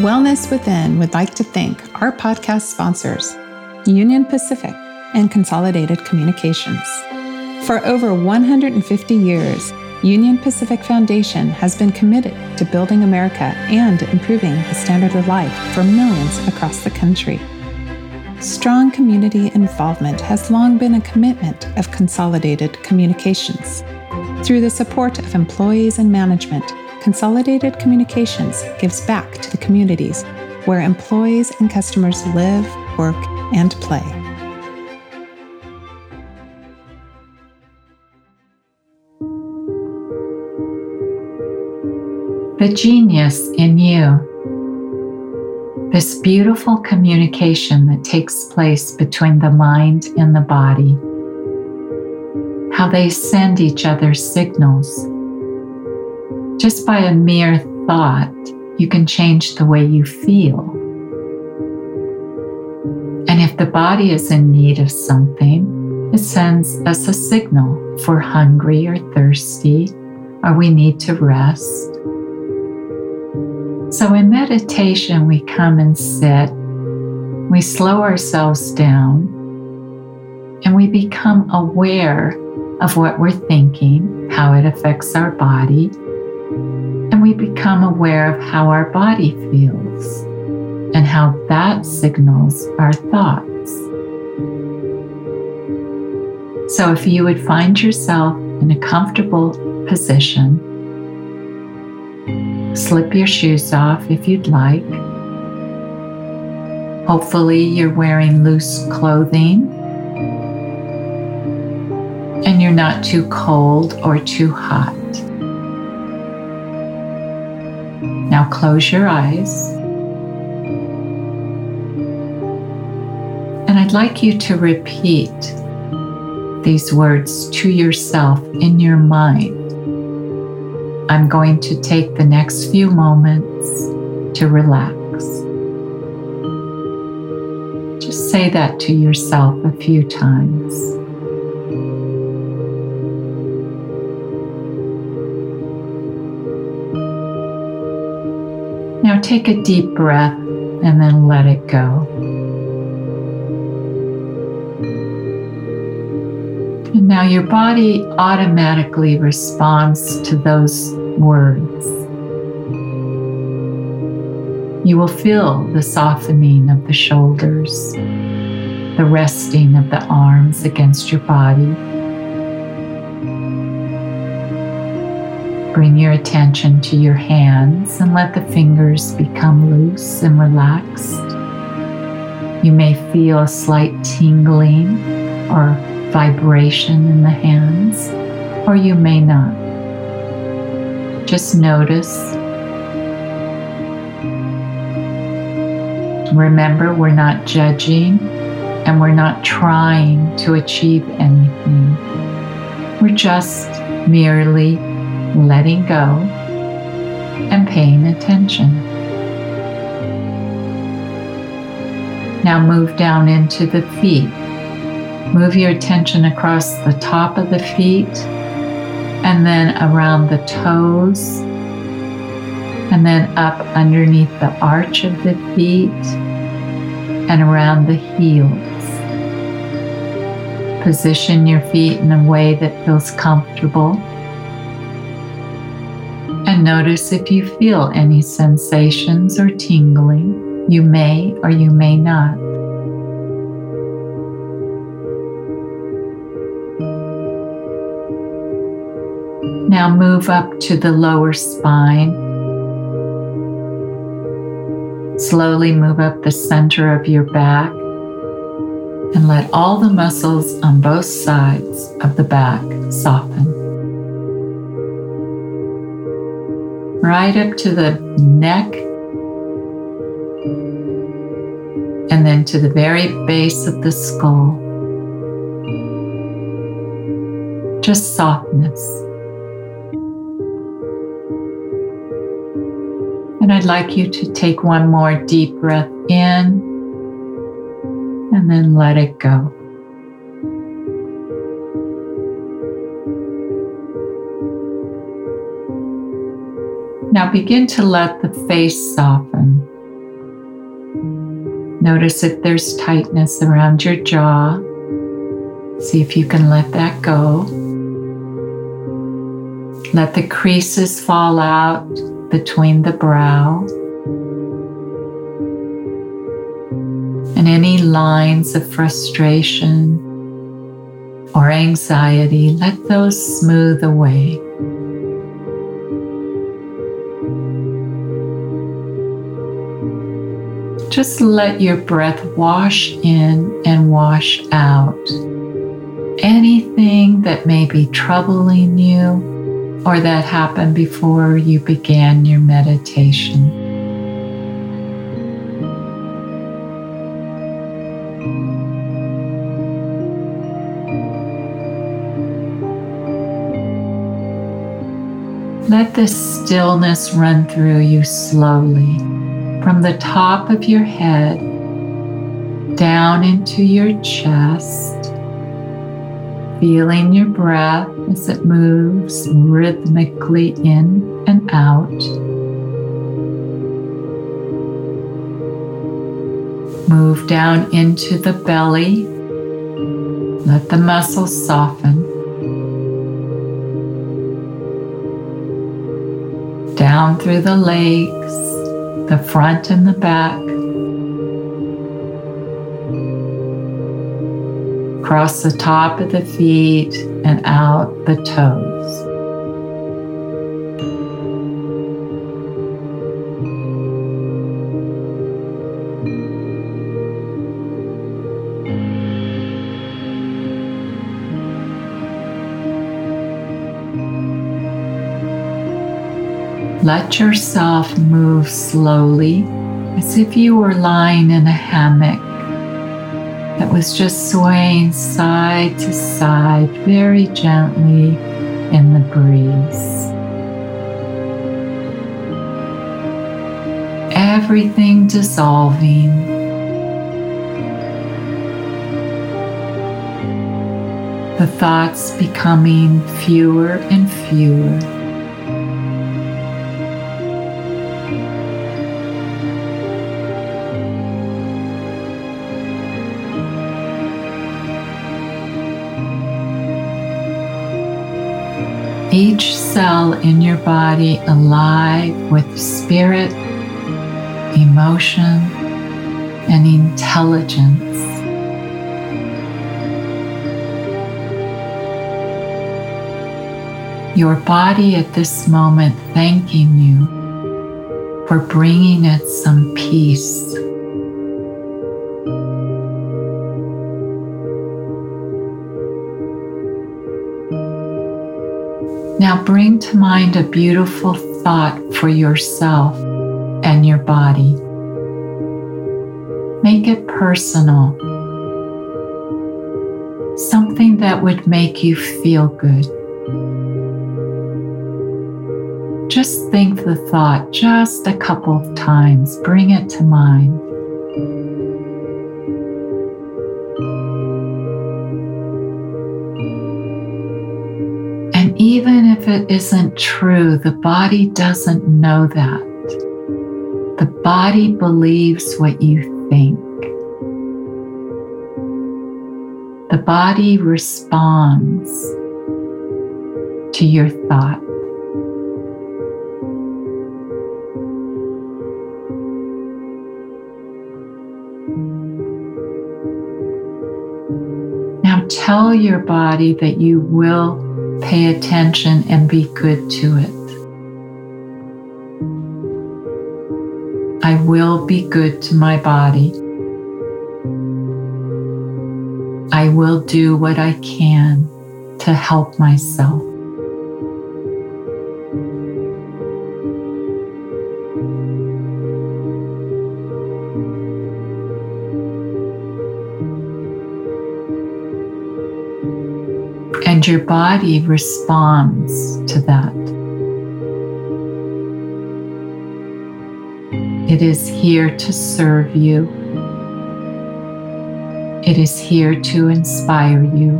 Wellness Within would like to thank our podcast sponsors, Union Pacific and Consolidated Communications. For over 150 years, Union Pacific Foundation has been committed to building America and improving the standard of life for millions across the country. Strong community involvement has long been a commitment of Consolidated Communications. Through the support of employees and management, Consolidated Communications gives back to the communities where employees and customers live, work, and play. The genius in you this beautiful communication that takes place between the mind and the body, how they send each other signals. Just by a mere thought, you can change the way you feel. And if the body is in need of something, it sends us a signal if we're hungry or thirsty, or we need to rest so in meditation, we come and sit, we slow ourselves down, and we become aware of what we're thinking, how it affects our body, we become aware of how our body feels and how that signals our thoughts. So if you would find yourself in a comfortable position, Slip your shoes off if you'd like. Hopefully, you're wearing loose clothing and you're not too cold or too hot. Now, close your eyes. And I'd like you to repeat these words to yourself in your mind. I'm going to take the next few moments to relax. Just say that to yourself a few times. Take a deep breath and then let it go. And now your body automatically responds to those words. You will feel the softening of the shoulders, the resting of the arms against your body. Bring your attention to your hands and let the fingers become loose and relaxed. You may feel a slight tingling or vibration in the hands, or you may not. Just notice. Remember, we're not judging and we're not trying to achieve anything. We're just merely letting go and paying attention. Now move down into the feet. Move your attention across the top of the feet and then around the toes, and then up underneath the arch of the feet and around the heels. Position your feet in a way that feels comfortable. And notice if you feel any sensations or tingling. You may or you may not. Now move up to the lower spine. Slowly move up the center of your back and let all the muscles on both sides of the back soften. Right up to the neck and then to the very base of the skull. Just softness. And I'd like you to take one more deep breath in and then let it go. Begin to let the face soften. Notice if there's tightness around your jaw. See if you can let that go. Let the creases fall out between the brow. And any lines of frustration or anxiety, let those smooth away. Just let your breath wash in and wash out anything that may be troubling you or that happened before you began your meditation. Let the stillness run through you slowly from the top of your head down into your chest, feeling your breath as it moves rhythmically in and out. Move down into the belly. Let the muscles soften. Down through the legs the front and the back. Across the top of the feet and out the toes. Let yourself move slowly as if you were lying in a hammock that was just swaying side to side very gently in the breeze. Everything dissolving. The thoughts becoming fewer and fewer. Each cell in your body alive with spirit, emotion, and intelligence. Your body at this moment thanking you for bringing it some peace. Now bring to mind a beautiful thought for yourself and your body. Make it personal. Something that would make you feel good. Just think the thought just a couple of times. Bring it to mind. Isn't true, the body doesn't know that. The body believes what you think. The body responds to your thought. Now tell your body that you will Pay attention and be good to it. I will be good to my body. I will do what I can to help myself. And your body responds to that. It is here to serve you. It is here to inspire you.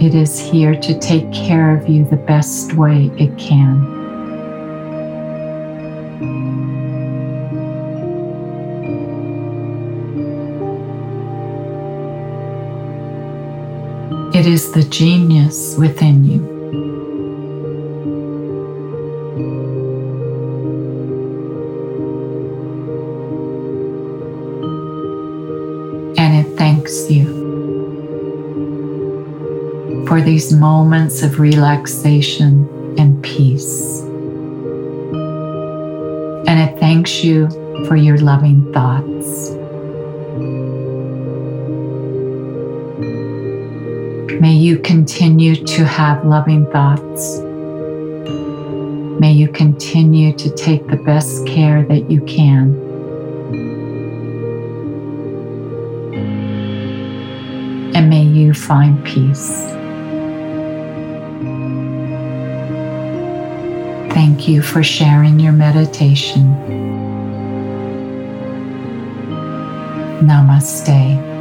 It is here to take care of you the best way it can. It is the genius within you. And it thanks you for these moments of relaxation and peace. And it thanks you for your loving thoughts. May you continue to have loving thoughts. May you continue to take the best care that you can. And may you find peace. Thank you for sharing your meditation. Namaste.